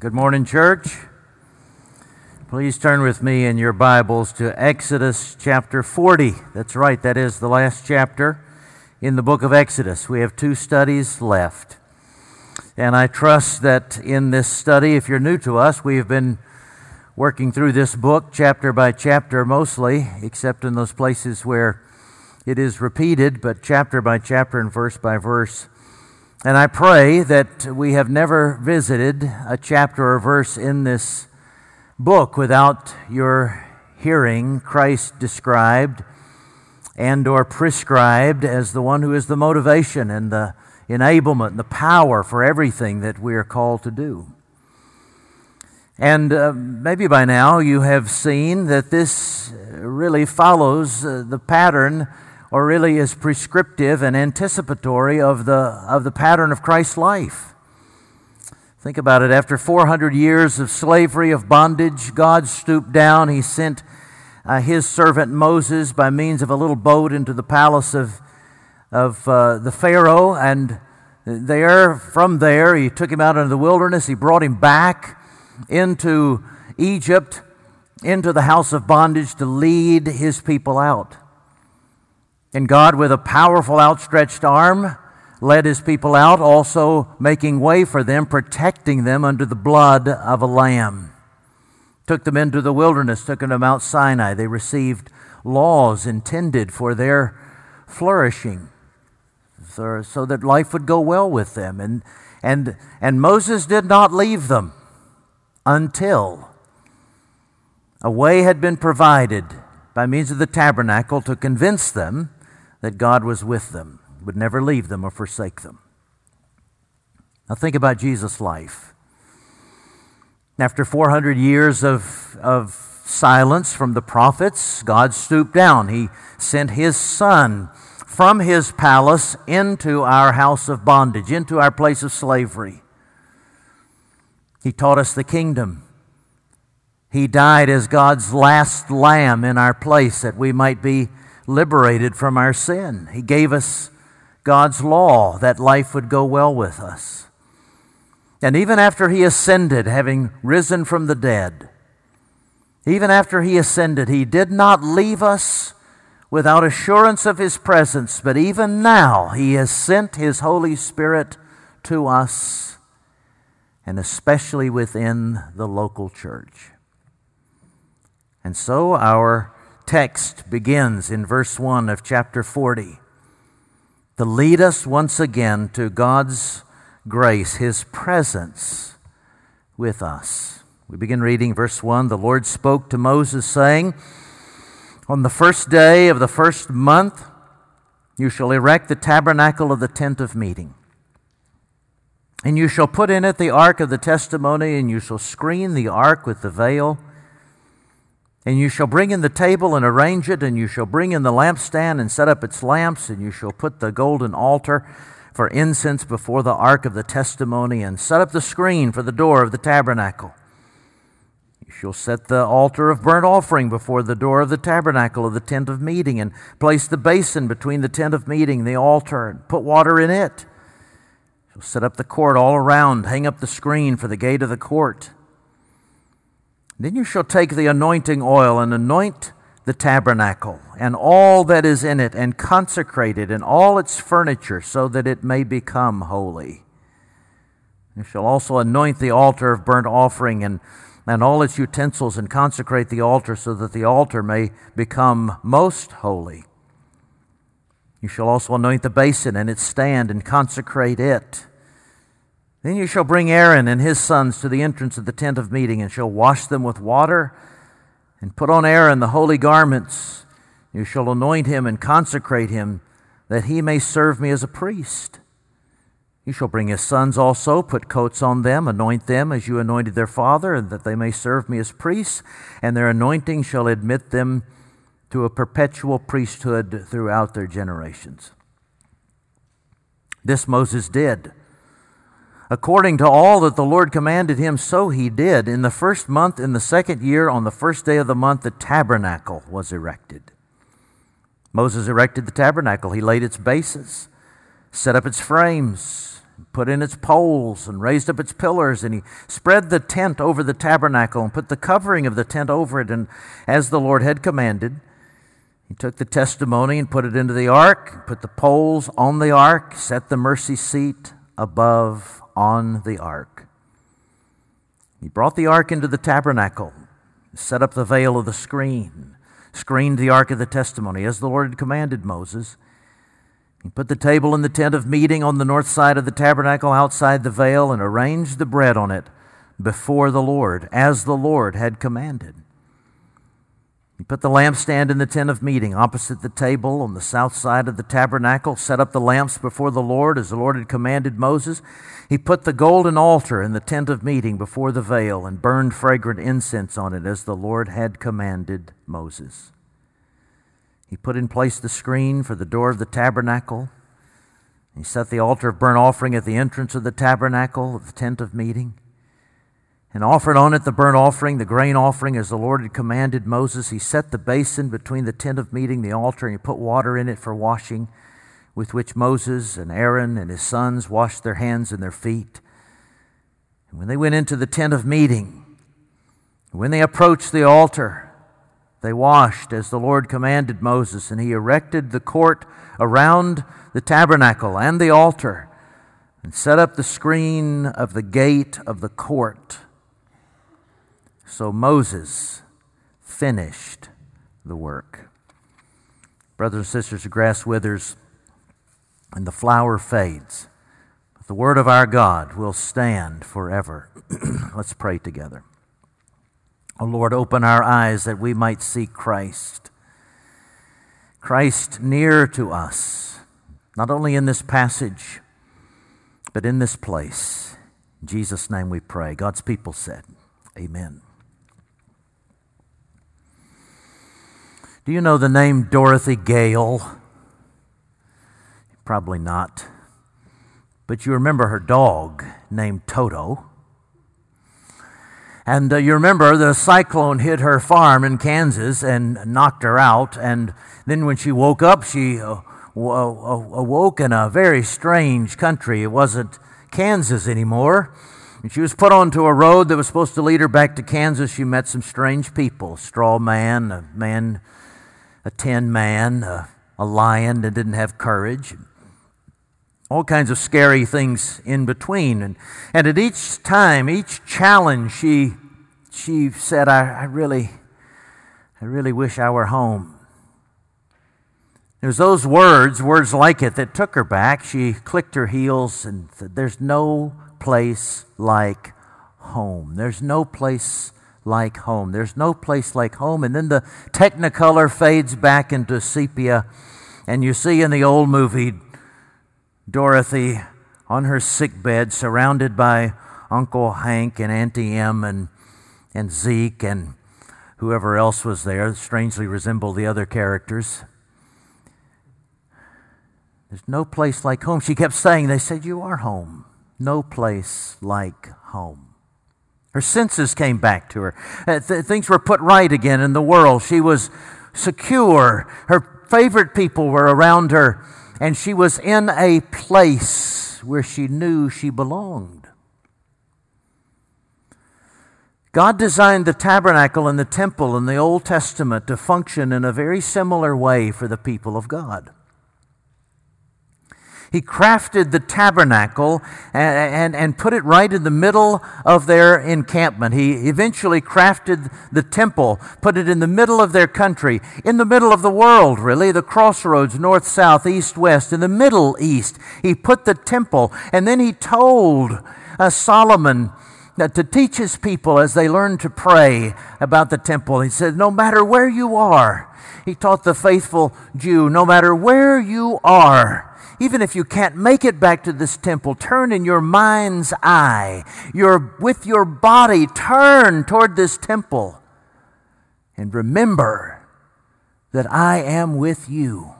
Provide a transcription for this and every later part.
Good morning, church. Please turn with me in your Bibles to Exodus chapter 40. That's right, that is the last chapter in the book of Exodus. We have two studies left. And I trust that in this study, if you're new to us, we have been working through this book chapter by chapter mostly, except in those places where it is repeated, but chapter by chapter and verse by verse. And I pray that we have never visited a chapter or verse in this book without your hearing Christ described and or prescribed as the one who is the motivation and the enablement and the power for everything that we are called to do. And uh, maybe by now you have seen that this really follows uh, the pattern or really is prescriptive and anticipatory of the, of the pattern of Christ's life. Think about it. After 400 years of slavery, of bondage, God stooped down. He sent uh, his servant Moses by means of a little boat into the palace of, of uh, the Pharaoh. And there, from there, he took him out into the wilderness. He brought him back into Egypt, into the house of bondage to lead his people out. And God, with a powerful outstretched arm, led his people out, also making way for them, protecting them under the blood of a lamb. Took them into the wilderness, took them to Mount Sinai. They received laws intended for their flourishing, so, that life would go well with them. And, and, and Moses did not leave them until a way had been provided by means of the tabernacle to convince them that God was with them, would never leave them or forsake them. Now, think about Jesus' life. After 400 years of, of silence from the prophets, God stooped down. He sent His Son from His palace into our house of bondage, into our place of slavery. He taught us the kingdom. He died as God's last lamb in our place that we might be liberated from our sin. He gave us God's law that life would go well with us. And even after he ascended, having risen from the dead, even after he ascended, he did not leave us without assurance of his presence, but even now he has sent his Holy Spirit to us, and especially within the local church. And so our text begins in verse 1 of chapter 40 to lead us once again to God's grace, His presence with us. We begin reading verse 1. The Lord spoke to Moses, saying, On the first day of the first month, you shall erect the tabernacle of the tent of meeting. And you shall put in it the ark of the testimony, and you shall screen the ark with the veil. And you shall bring in the table and arrange it, and you shall bring in the lampstand and set up its lamps, and you shall put the golden altar for incense before the ark of the testimony, and set up the screen for the door of the tabernacle. You shall set the altar of burnt offering before the door of the tabernacle of the tent of meeting, and place the basin between the tent of meeting and the altar, and put water in it. You shall set up the court all around, hang up the screen for the gate of the court. Then you shall take the anointing oil and anoint the tabernacle and all that is in it, and consecrate it and all its furniture, so that it may become holy. You shall also anoint the altar of burnt offering and, and all its utensils, and consecrate the altar, so that the altar may become most holy. You shall also anoint the basin and its stand, and consecrate it. Then you shall bring Aaron and his sons to the entrance of the tent of meeting, and shall wash them with water, and put on Aaron the holy garments. You shall anoint him and consecrate him, that he may serve me as a priest. You shall bring his sons also, put coats on them, anoint them as you anointed their father, and that they may serve me as priests, and their anointing shall admit them to a perpetual priesthood throughout their generations. This Moses did According to all that the Lord commanded him, so he did. In the first month, in the second year, on the first day of the month, the tabernacle was erected. Moses erected the tabernacle. He laid its bases, set up its frames, put in its poles and raised up its pillars, and he spread the tent over the tabernacle and put the covering of the tent over it, and as the Lord had commanded. He took the testimony and put it into the ark, put the poles on the ark, set the mercy seat above on the ark. He brought the ark into the tabernacle, set up the veil of the screen, screened the ark of the testimony as the Lord had commanded Moses. He put the table in the tent of meeting on the north side of the tabernacle outside the veil and arranged the bread on it before the Lord, as the Lord had commanded. He put the lampstand in the tent of meeting opposite the table on the south side of the tabernacle, set up the lamps before the Lord as the Lord had commanded Moses. He put the golden altar in the tent of meeting before the veil and burned fragrant incense on it as the Lord had commanded Moses. He put in place the screen for the door of the tabernacle. He set the altar of burnt offering at the entrance of the tabernacle, of the tent of meeting, and offered on it the burnt offering, the grain offering, as the Lord had commanded Moses. He set the basin between the tent of meeting, the altar, and he put water in it for washing, with which Moses and Aaron and his sons washed their hands and their feet. And when they went into the tent of meeting, when they approached the altar, they washed as the Lord commanded Moses, and he erected the court around the tabernacle and the altar, and set up the screen of the gate of the court. So Moses finished the work. Brothers and sisters, the grass withers and the flower fades, but the word of our God will stand forever. Let's pray together. O oh Lord, open our eyes that we might see Christ. Christ near to us, not only in this passage, but in this place. In Jesus' name we pray. God's people said, Amen. Do you know the name Dorothy Gale? Probably not. But you remember her dog named Toto. And uh, you remember the cyclone hit her farm in Kansas and knocked her out. And then when she woke up, she uh, awoke in a very strange country. It wasn't Kansas anymore. And she was put onto a road that was supposed to lead her back to Kansas. She met some strange people straw man, a man, a tin man, a, a lion that didn't have courage all kinds of scary things in between. And, and at each time, each challenge, she, she said, I, I really, I really wish I were home. Was those words, words like it, that took her back. She clicked her heels and said, There's no place like home. There's no place like home. There's no place like home. And then the technicolor fades back into sepia, and you see in the old movie Dorothy on her sick bed, surrounded by Uncle Hank and Auntie Em and, and Zeke and whoever else was there, strangely resembled the other characters. There's no place like home. She kept saying, They said, You are home. No place like home. Her senses came back to her. Uh, th- things were put right again in the world. She was secure. Her favorite people were around her and she was in a place where she knew she belonged. God designed the tabernacle and the temple in the Old Testament to function in a very similar way for the people of God. He crafted the tabernacle and, and, and, put it right in the middle of their encampment. He eventually crafted the temple, put it in the middle of their country, in the middle of the world, really, the crossroads, north, south, east, west, in the Middle East. He put the temple, and then he told uh, Solomon, to teach his people as they learn to pray about the temple. He said, No matter where you are, he taught the faithful Jew, no matter where you are, even if you can't make it back to this temple, turn in your mind's eye, your, with your body, turn toward this temple. And remember that I am with you.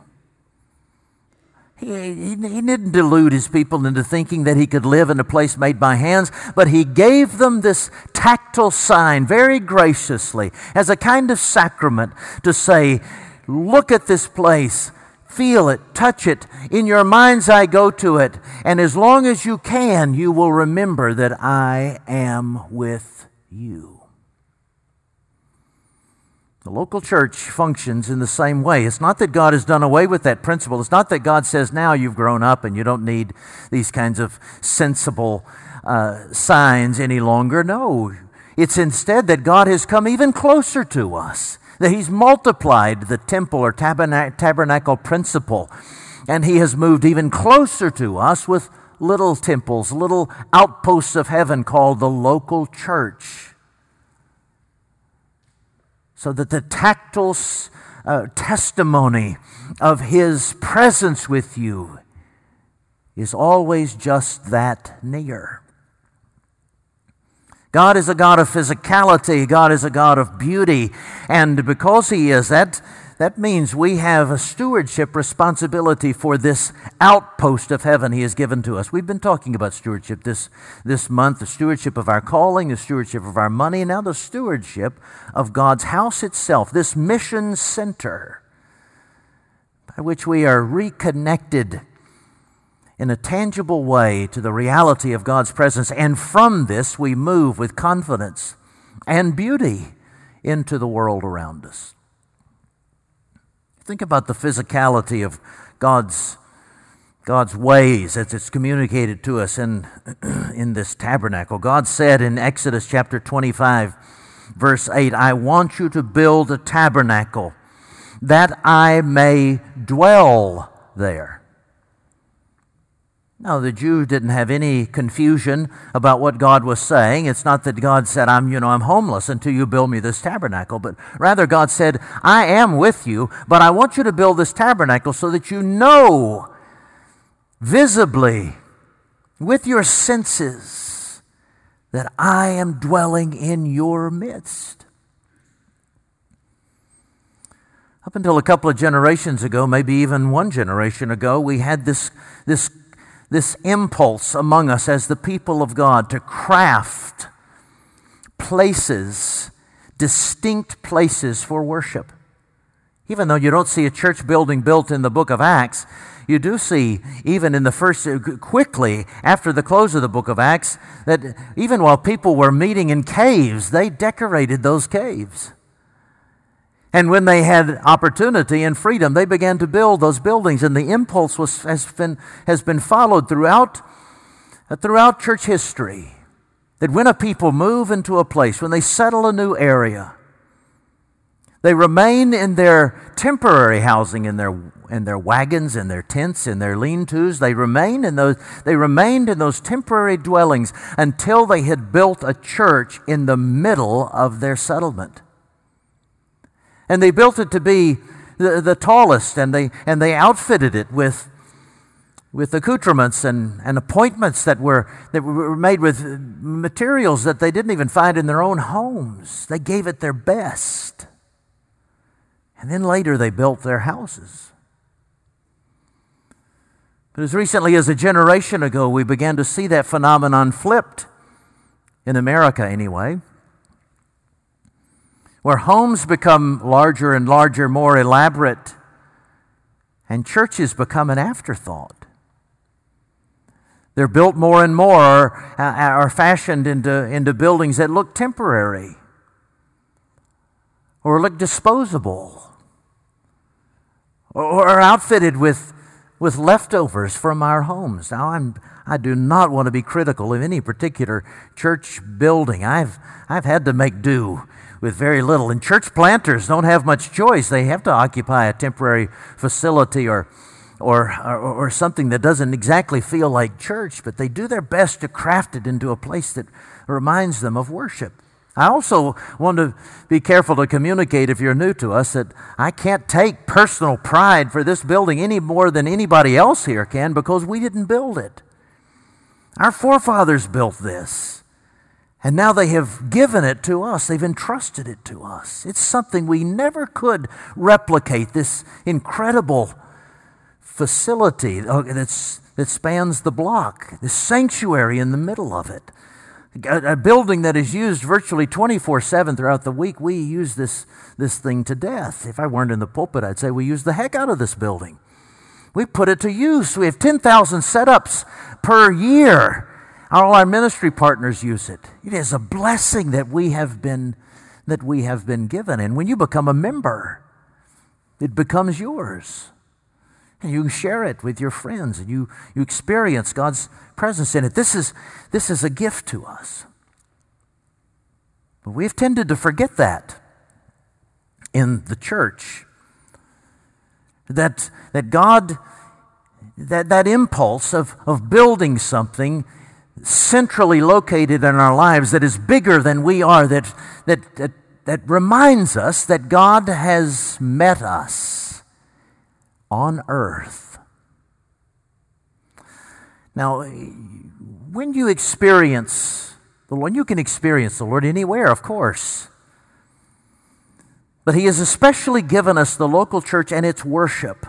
He, he, he, didn't delude his people into thinking that he could live in a place made by hands, but he gave them this tactile sign very graciously as a kind of sacrament to say, Look at this place feel it, touch it. In your mind's eye, go to it. And as long as you can, you will remember that I am with you. The local church functions in the same way. It's not that God has done away with that principle. It's not that God says, now you've grown up and you don't need these kinds of sensible uh, signs any longer. No. It's instead that God has come even closer to us, that He's multiplied the temple or tabernacle principle, and He has moved even closer to us with little temples, little outposts of heaven called the local church so that the tactile uh, testimony of His presence with you is always just that near. God is a God of physicality. God is a God of beauty. And because He is, that that means we have a stewardship responsibility for this outpost of heaven He has given to us. We've been talking about stewardship this, this month the stewardship of our calling, the stewardship of our money, and now the stewardship of God's house itself, this mission center by which we are reconnected in a tangible way to the reality of God's presence. And from this, we move with confidence and beauty into the world around us. Think about the physicality of God's, God's ways as it's communicated to us in, in this tabernacle. God said in Exodus chapter 25, verse 8, I want you to build a tabernacle that I may dwell there. Now, the Jews didn't have any confusion about what God was saying. It's not that God said, I'm, you know, I'm homeless until you build me this tabernacle, but rather God said, I am with you, but I want you to build this tabernacle so that you know visibly with your senses that I am dwelling in your midst. Up until a couple of generations ago, maybe even one generation ago, we had this, this this impulse among us as the people of God to craft places, distinct places for worship. Even though you don't see a church building built in the book of Acts, you do see, even in the first, uh, quickly after the close of the book of Acts, that even while people were meeting in caves, they decorated those caves. And when they had opportunity and freedom, they began to build those buildings. And the impulse was, has, been, has been followed throughout, uh, throughout church history. That when a people move into a place, when they settle a new area, they remain in their temporary housing, in their, in their wagons, in their tents, in their lean-tos. They remain in those, they remained in those temporary dwellings until they had built a church in the middle of their settlement. And they built it to be the, the tallest, and they, and they outfitted it with, with accoutrements and, and appointments that were, that were made with materials that they didn't even find in their own homes. They gave it their best. And then later they built their houses. But as recently as a generation ago, we began to see that phenomenon flipped, in America anyway where homes become larger and larger, more elaborate, and churches become an afterthought. They're built more and more, or uh, are fashioned into, into buildings that look temporary or look disposable or are outfitted with, with leftovers from our homes. Now, I'm, I do not want to be critical of any particular church building. I've, I've had to make do with very little. And church planters don't have much choice. They have to occupy a temporary facility or, or, or, or, something that doesn't exactly feel like church, but they do their best to craft it into a place that reminds them of worship. I also want to be careful to communicate if you're new to us that I can't take personal pride for this building any more than anybody else here can because we didn't build it. Our forefathers built this. And now they have given it to us. They've entrusted it to us. It's something we never could replicate this incredible facility uh, that's, that spans the block, this sanctuary in the middle of it. A, a building that is used virtually 24 7 throughout the week. We use this, this thing to death. If I weren't in the pulpit, I'd say we use the heck out of this building. We put it to use. We have 10,000 setups per year. All our ministry partners use it. It is a blessing that we have been that we have been given. And when you become a member, it becomes yours. And you share it with your friends and you, you experience God's presence in it. This is, this is a gift to us. But we've tended to forget that in the church. That, that God, that, that impulse of, of building something centrally located in our lives that is bigger than we are, that, that, that, that reminds us that God has met us on earth. Now, when you experience the Lord, you can experience the Lord anywhere, of course. But He has especially given us the local church and its worship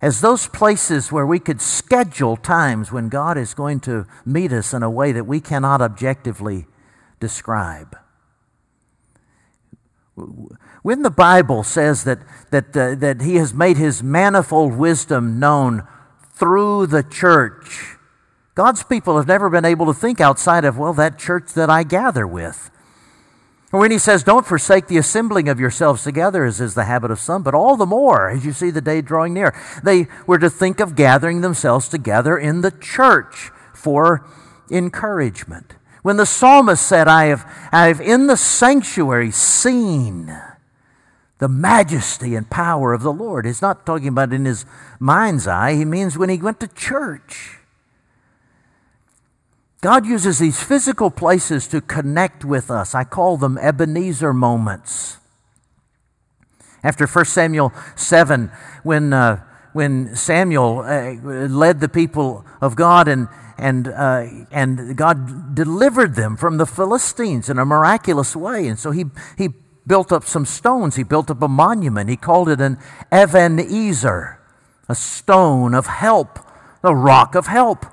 as those places where we could schedule times when God is going to meet us in a way that we cannot objectively describe. When the Bible says that, that, uh, that He has made His manifold wisdom known through the church, God's people have never been able to think outside of, well, that church that I gather with. When he says, Don't forsake the assembling of yourselves together, as is the habit of some, but all the more as you see the day drawing near. They were to think of gathering themselves together in the church for encouragement. When the psalmist said, I have, I have in the sanctuary seen the majesty and power of the Lord, he's not talking about in his mind's eye, he means when he went to church. God uses these physical places to connect with us. I call them Ebenezer moments. After 1 Samuel 7, when, uh, when Samuel uh, led the people of God and, and, uh, and God delivered them from the Philistines in a miraculous way. And so he, he built up some stones. He built up a monument. He called it an Ebenezer, a stone of help, a rock of help.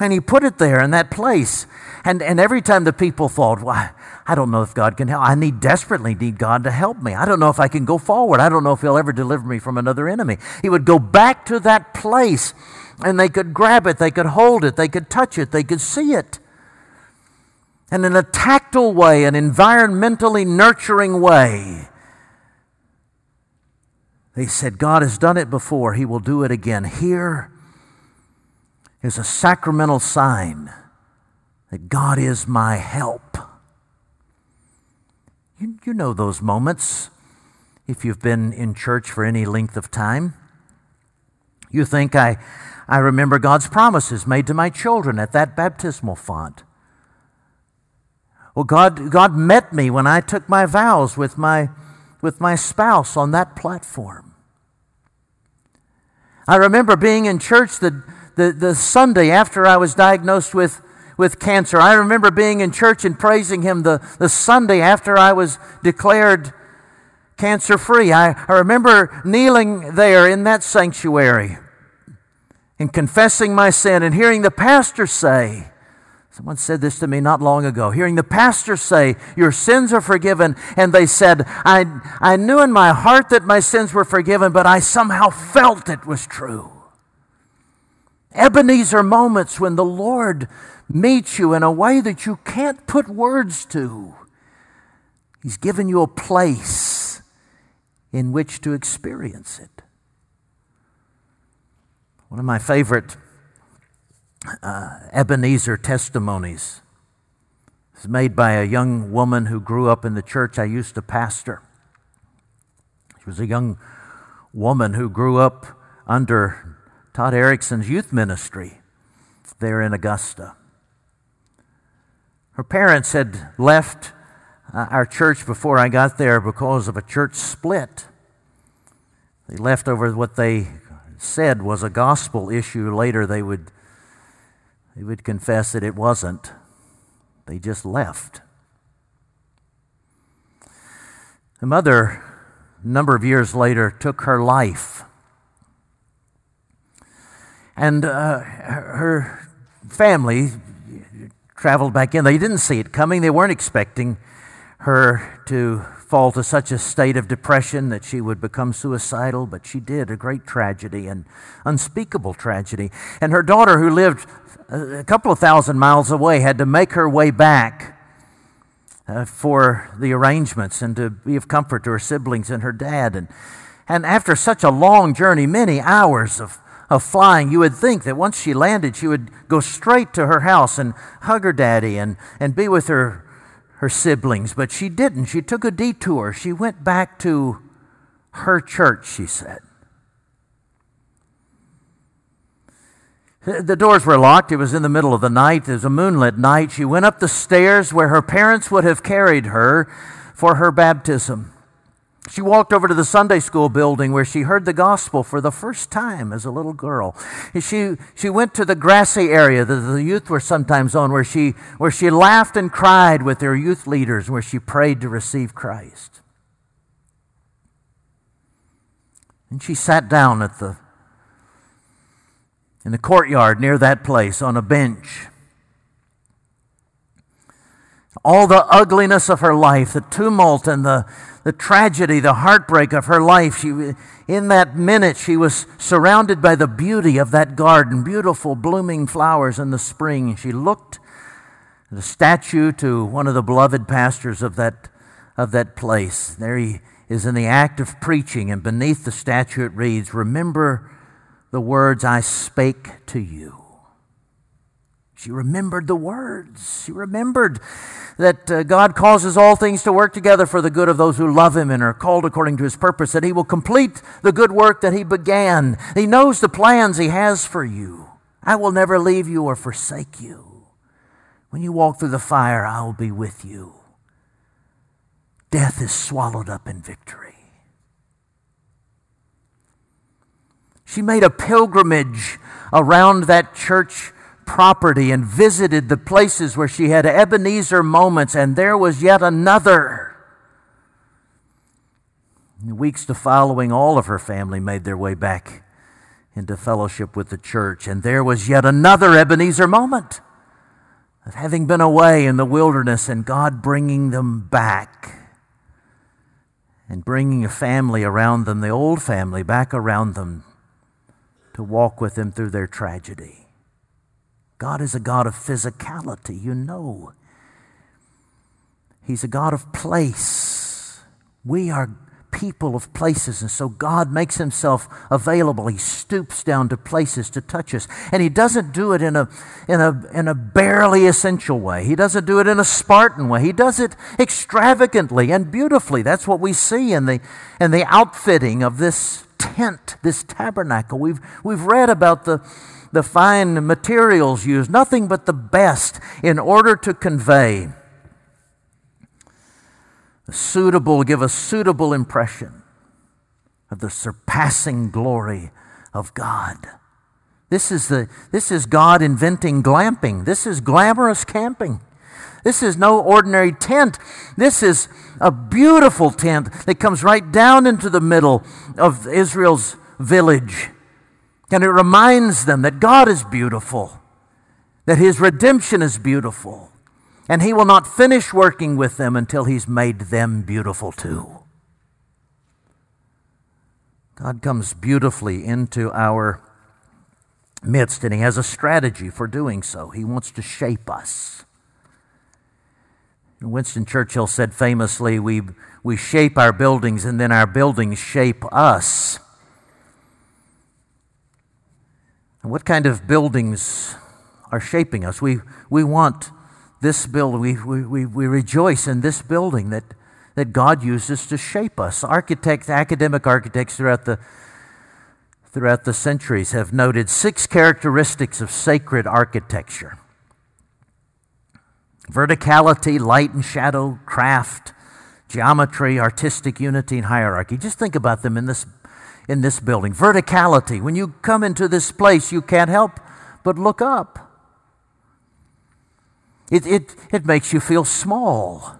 And he put it there in that place. And, and every time the people thought, well, I don't know if God can help. I need desperately need God to help me. I don't know if I can go forward. I don't know if he'll ever deliver me from another enemy. He would go back to that place and they could grab it, they could hold it, they could touch it, they could see it. And in a tactile way, an environmentally nurturing way, they said, God has done it before, He will do it again. Here is a sacramental sign that God is my help. You, you know those moments if you've been in church for any length of time. You think, I, I remember God's promises made to my children at that baptismal font. Well, God, God met me when I took my vows with my, with my spouse on that platform. I remember being in church the, the, the Sunday after I was diagnosed with, with cancer. I remember being in church and praising Him the, the Sunday after I was declared cancer free. I, I remember kneeling there in that sanctuary and confessing my sin and hearing the pastor say, Someone said this to me not long ago. Hearing the pastor say, Your sins are forgiven. And they said, I, I knew in my heart that my sins were forgiven, but I somehow felt it was true. Ebenezer moments when the Lord meets you in a way that you can't put words to. He's given you a place in which to experience it. One of my favorite uh, Ebenezer testimonies is made by a young woman who grew up in the church I used to pastor. She was a young woman who grew up under Todd Erickson's youth ministry there in Augusta. Her parents had left uh, our church before I got there because of a church split. They left over what they said was a gospel issue. Later, they would, they would confess that it wasn't. They just left. The mother, a number of years later, took her life. And uh, her family traveled back in. They didn't see it coming, they weren't expecting her to fall to such a state of depression that she would become suicidal, but she did, a great tragedy, an unspeakable tragedy. And her daughter, who lived a couple of thousand miles away, had to make her way back uh, for the arrangements and to be of comfort to her siblings and her dad. And, and after such a long journey, many hours of, of flying, you would think that once she landed, she would go straight to her house and hug her daddy and, and be with her, her siblings. But she didn't. She took a detour. She went back to her church, she said. The doors were locked. It was in the middle of the night. It was a moonlit night. She went up the stairs where her parents would have carried her for her baptism. She walked over to the Sunday school building where she heard the gospel for the first time as a little girl. She, she went to the grassy area that the youth were sometimes on, where she, where she laughed and cried with their youth leaders, where she prayed to receive Christ. And she sat down at the in the courtyard near that place on a bench. All the ugliness of her life, the tumult and the, the tragedy, the heartbreak of her life, she, in that minute she was surrounded by the beauty of that garden, beautiful blooming flowers in the spring. She looked at a statue to one of the beloved pastors of that, of that place. There he is in the act of preaching, and beneath the statue it reads, Remember the words I spake to you. She remembered the words. She remembered that uh, God causes all things to work together for the good of those who love Him and are called according to His purpose, that He will complete the good work that He began. He knows the plans He has for you. I will never leave you or forsake you. When you walk through the fire, I will be with you. Death is swallowed up in victory. She made a pilgrimage around that church property and visited the places where she had Ebenezer moments, and there was yet another. In the weeks to following, all of her family made their way back into fellowship with the church, and there was yet another Ebenezer moment of having been away in the wilderness and God bringing them back and bringing a family around them, the old family back around them to walk with them through their tragedy. God is a God of physicality, you know. He's a God of place. We are people of places, and so God makes himself available. He stoops down to places to touch us. And he doesn't do it in a, in a, in a barely essential way, he doesn't do it in a Spartan way. He does it extravagantly and beautifully. That's what we see in the, in the outfitting of this tent, this tabernacle. We've, we've read about the, the fine materials used, nothing but the best in order to convey a suitable, give a suitable impression of the surpassing glory of God. This is, the, this is God inventing glamping. This is glamorous camping. This is no ordinary tent. This is a beautiful tent that comes right down into the middle of Israel's village. And it reminds them that God is beautiful, that His redemption is beautiful, and He will not finish working with them until He's made them beautiful too. God comes beautifully into our midst, and He has a strategy for doing so. He wants to shape us. Winston Churchill said famously, we, we shape our buildings and then our buildings shape us. And what kind of buildings are shaping us? We, we want this building, we, we, we rejoice in this building that, that God uses to shape us. Architects, academic architects throughout the, throughout the centuries have noted six characteristics of sacred architecture verticality, light and shadow, craft, geometry, artistic unity, and hierarchy. Just think about them in this, in this building. Verticality. When you come into this place, you can't help but look up. It, it, it makes you feel small.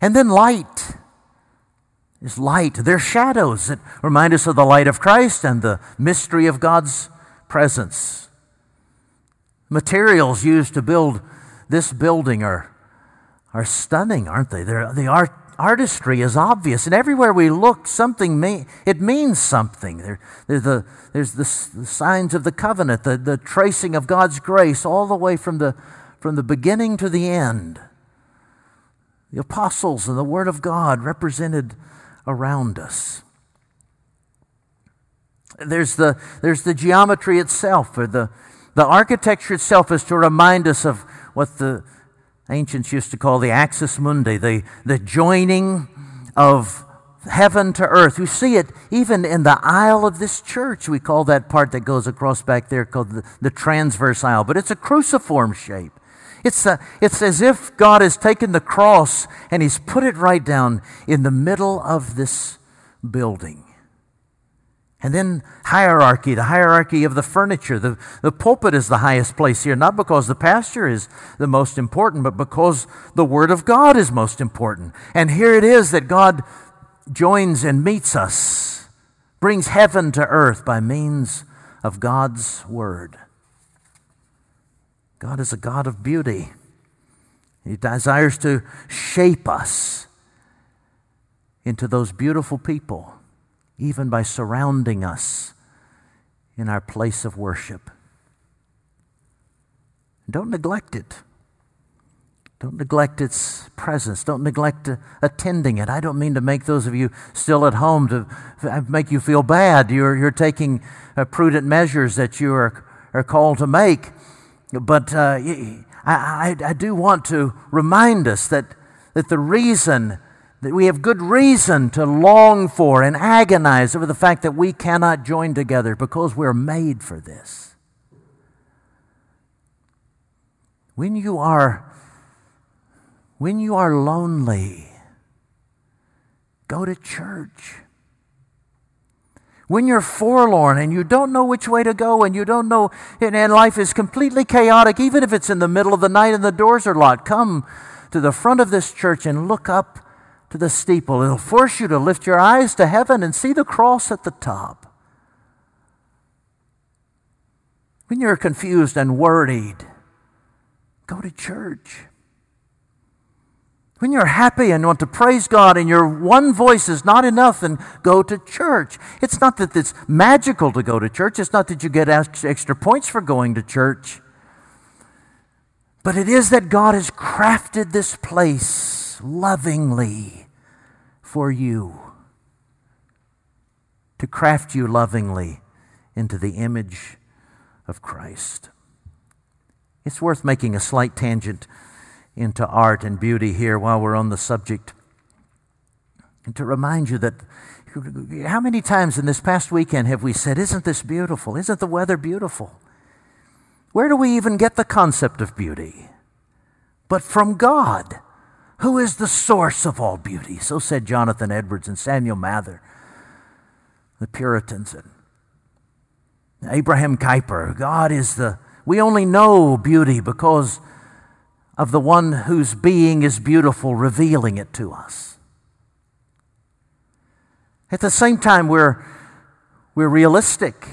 And then light is light. They're shadows that remind us of the light of Christ and the mystery of God's presence. Materials used to build this building are, are stunning, aren't they? They're, the art, artistry is obvious, and everywhere we look, something mean, it means something. There, there's the, there's the, the signs of the covenant, the, the tracing of God's grace, all the way from the, from the beginning to the end. The apostles and the Word of God represented around us. There's the, there's the geometry itself, or the, the architecture itself is to remind us of what the ancients used to call the axis mundi, the, the joining of heaven to earth. We see it even in the aisle of this church. We call that part that goes across back there called the, the transverse aisle, but it's a cruciform shape. It's, a, it's as if God has taken the cross and He's put it right down in the middle of this building. And then hierarchy, the hierarchy of the furniture. The, the pulpit is the highest place here, not because the pastor is the most important, but because the Word of God is most important. And here it is that God joins and meets us, brings heaven to earth by means of God's Word. God is a God of beauty. He desires to shape us into those beautiful people even by surrounding us in our place of worship. Don't neglect it. Don't neglect its presence. Don't neglect uh, attending it. I don't mean to make those of you still at home to make you feel bad. You're, you're taking uh, prudent measures that you are, are called to make. But uh, I, I, I do want to remind us that, that the reason that we have good reason to long for and agonize over the fact that we cannot join together because we're made for this. When you are when you are lonely, go to church. When you're forlorn and you don't know which way to go and you don't know, and, and life is completely chaotic, even if it's in the middle of the night and the doors are locked, come to the front of this church and look up to the steeple. It'll force you to lift your eyes to heaven and see the cross at the top. When you're confused and worried, go to church. When you're happy and want to praise God and your one voice is not enough, then go to church. It's not that it's magical to go to church. It's not that you get extra points for going to church. But it is that God has crafted this place lovingly for you, to craft you lovingly into the image of Christ. It's worth making a slight tangent into art and beauty here while we're on the subject. And to remind you that how many times in this past weekend have we said, Isn't this beautiful? Isn't the weather beautiful? Where do we even get the concept of beauty? But from God who is the source of all beauty. So said Jonathan Edwards and Samuel Mather, the Puritans, and Abraham Kuyper. God is the, we only know beauty because of the one whose being is beautiful, revealing it to us. At the same time, we're, we're realistic.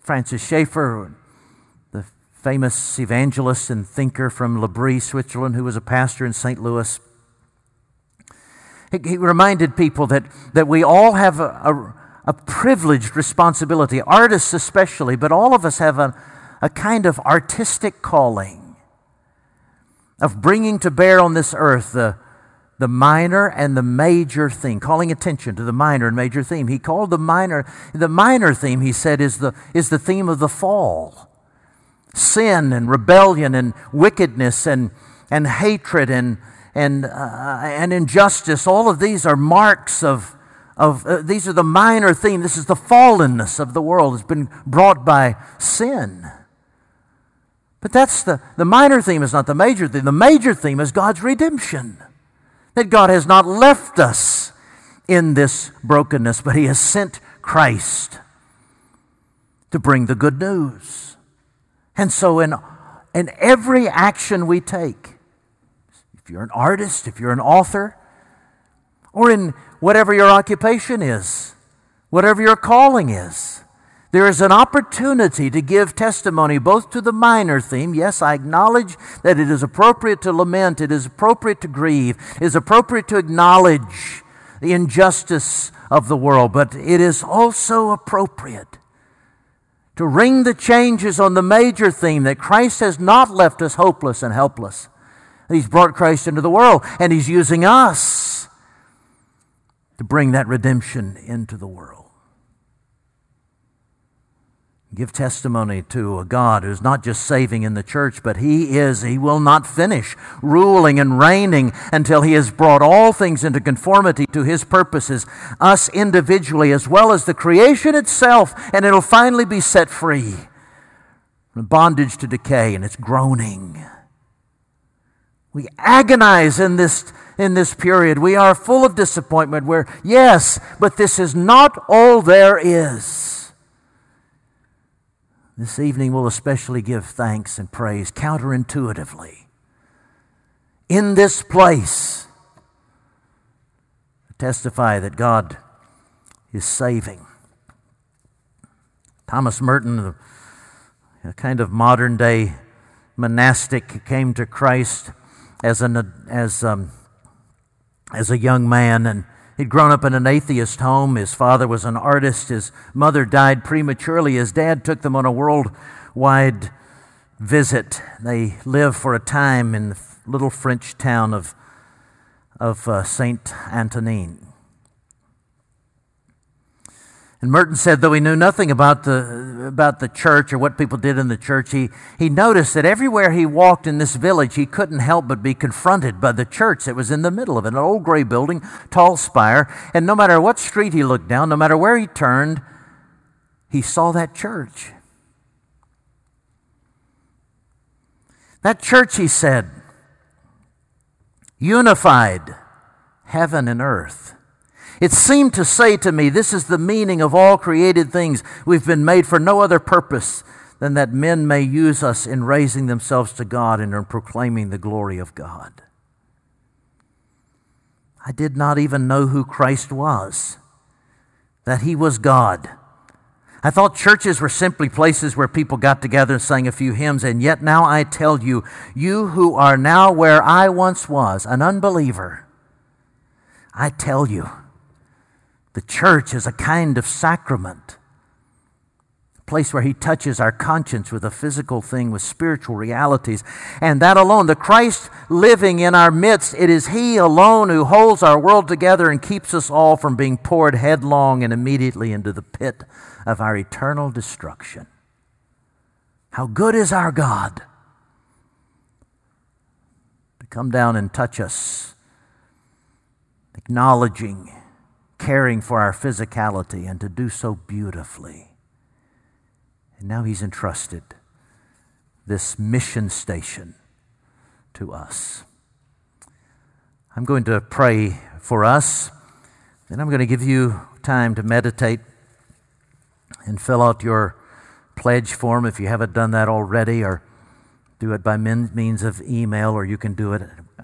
Francis Schaeffer, the famous evangelist and thinker from L'Abri, Switzerland, who was a pastor in St. Louis, he reminded people that, that we all have a, a, a privileged responsibility, artists especially, but all of us have a, a kind of artistic calling of bringing to bear on this earth the, the minor and the major theme, calling attention to the minor and major theme. He called the minor, the minor theme, he said, is the, is the theme of the fall. Sin and rebellion and wickedness and, and hatred and, and, uh, and injustice, all of these are marks of, of uh, these are the minor theme. This is the fallenness of the world. It's been brought by sin. But that's the, the minor theme is not the major theme. The major theme is God's redemption. That God has not left us in this brokenness, but He has sent Christ to bring the good news. And so in, in every action we take, if you're an artist, if you're an author, or in whatever your occupation is, whatever your calling is, There is an opportunity to give testimony both to the minor theme. Yes, I acknowledge that it is appropriate to lament, it is appropriate to grieve, it is appropriate to acknowledge the injustice of the world, but it is also appropriate to ring the changes on the major theme that Christ has not left us hopeless and helpless. He's brought Christ into the world, and He's using us to bring that redemption into the world. Give testimony to a God who's not just saving in the church, but He is, He will not finish ruling and reigning until He has brought all things into conformity to His purposes, us individually as well as the creation itself, and it'll finally be set free from bondage to decay and its groaning. We agonize in this, in this period. We are full of disappointment where, yes, but this is not all there is. This evening we'll especially give thanks and praise counterintuitively. In this place, testify that God is saving. Thomas Merton, a kind of modern day monastic, came to Christ as, an, as, um, as a young man and He'd grown up in an atheist home. His father was an artist. His mother died prematurely. His dad took them on a worldwide visit. They lived for a time in the little French town of, of uh, Saint Antonin. And Merton said, though he knew nothing about the, about the church or what people did in the church, he, he noticed that everywhere he walked in this village, he couldn't help but be confronted by the church that was in the middle of it an old gray building, tall spire. And no matter what street he looked down, no matter where he turned, he saw that church. That church, he said, unified heaven and earth. It seemed to say to me, This is the meaning of all created things. We've been made for no other purpose than that men may use us in raising themselves to God and in proclaiming the glory of God. I did not even know who Christ was, that he was God. I thought churches were simply places where people got together and sang a few hymns, and yet now I tell you, you who are now where I once was, an unbeliever, I tell you, the church is a kind of sacrament, a place where He touches our conscience with a physical thing, with spiritual realities. And that alone, the Christ living in our midst, it is He alone who holds our world together and keeps us all from being poured headlong and immediately into the pit of our eternal destruction. How good is our God to come down and touch us, acknowledging caring for our physicality and to do so beautifully. And now He's entrusted this mission station to us. I'm going to pray for us, then I'm going to give you time to meditate and fill out your pledge form if you haven't done that already, or do it by means of email, or you can do it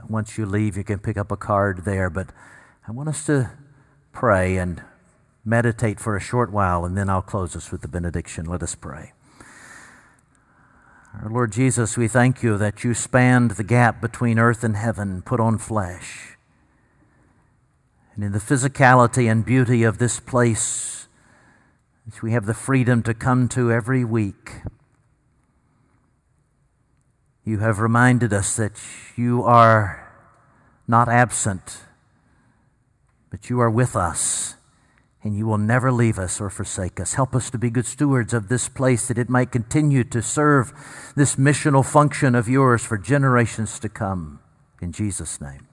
once you leave. You can pick up a card there. But I want us to pray and meditate for a short while, and then I'll close us with the benediction. Let us pray. Our Lord Jesus, we thank you that you spanned the gap between earth and heaven, put on flesh. And in the physicality and beauty of this place, which we have the freedom to come to every week, you have reminded us that you are not absent but you are with us and you will never leave us or forsake us. Help us to be good stewards of this place that it might continue to serve this missional function of yours for generations to come. In Jesus' name.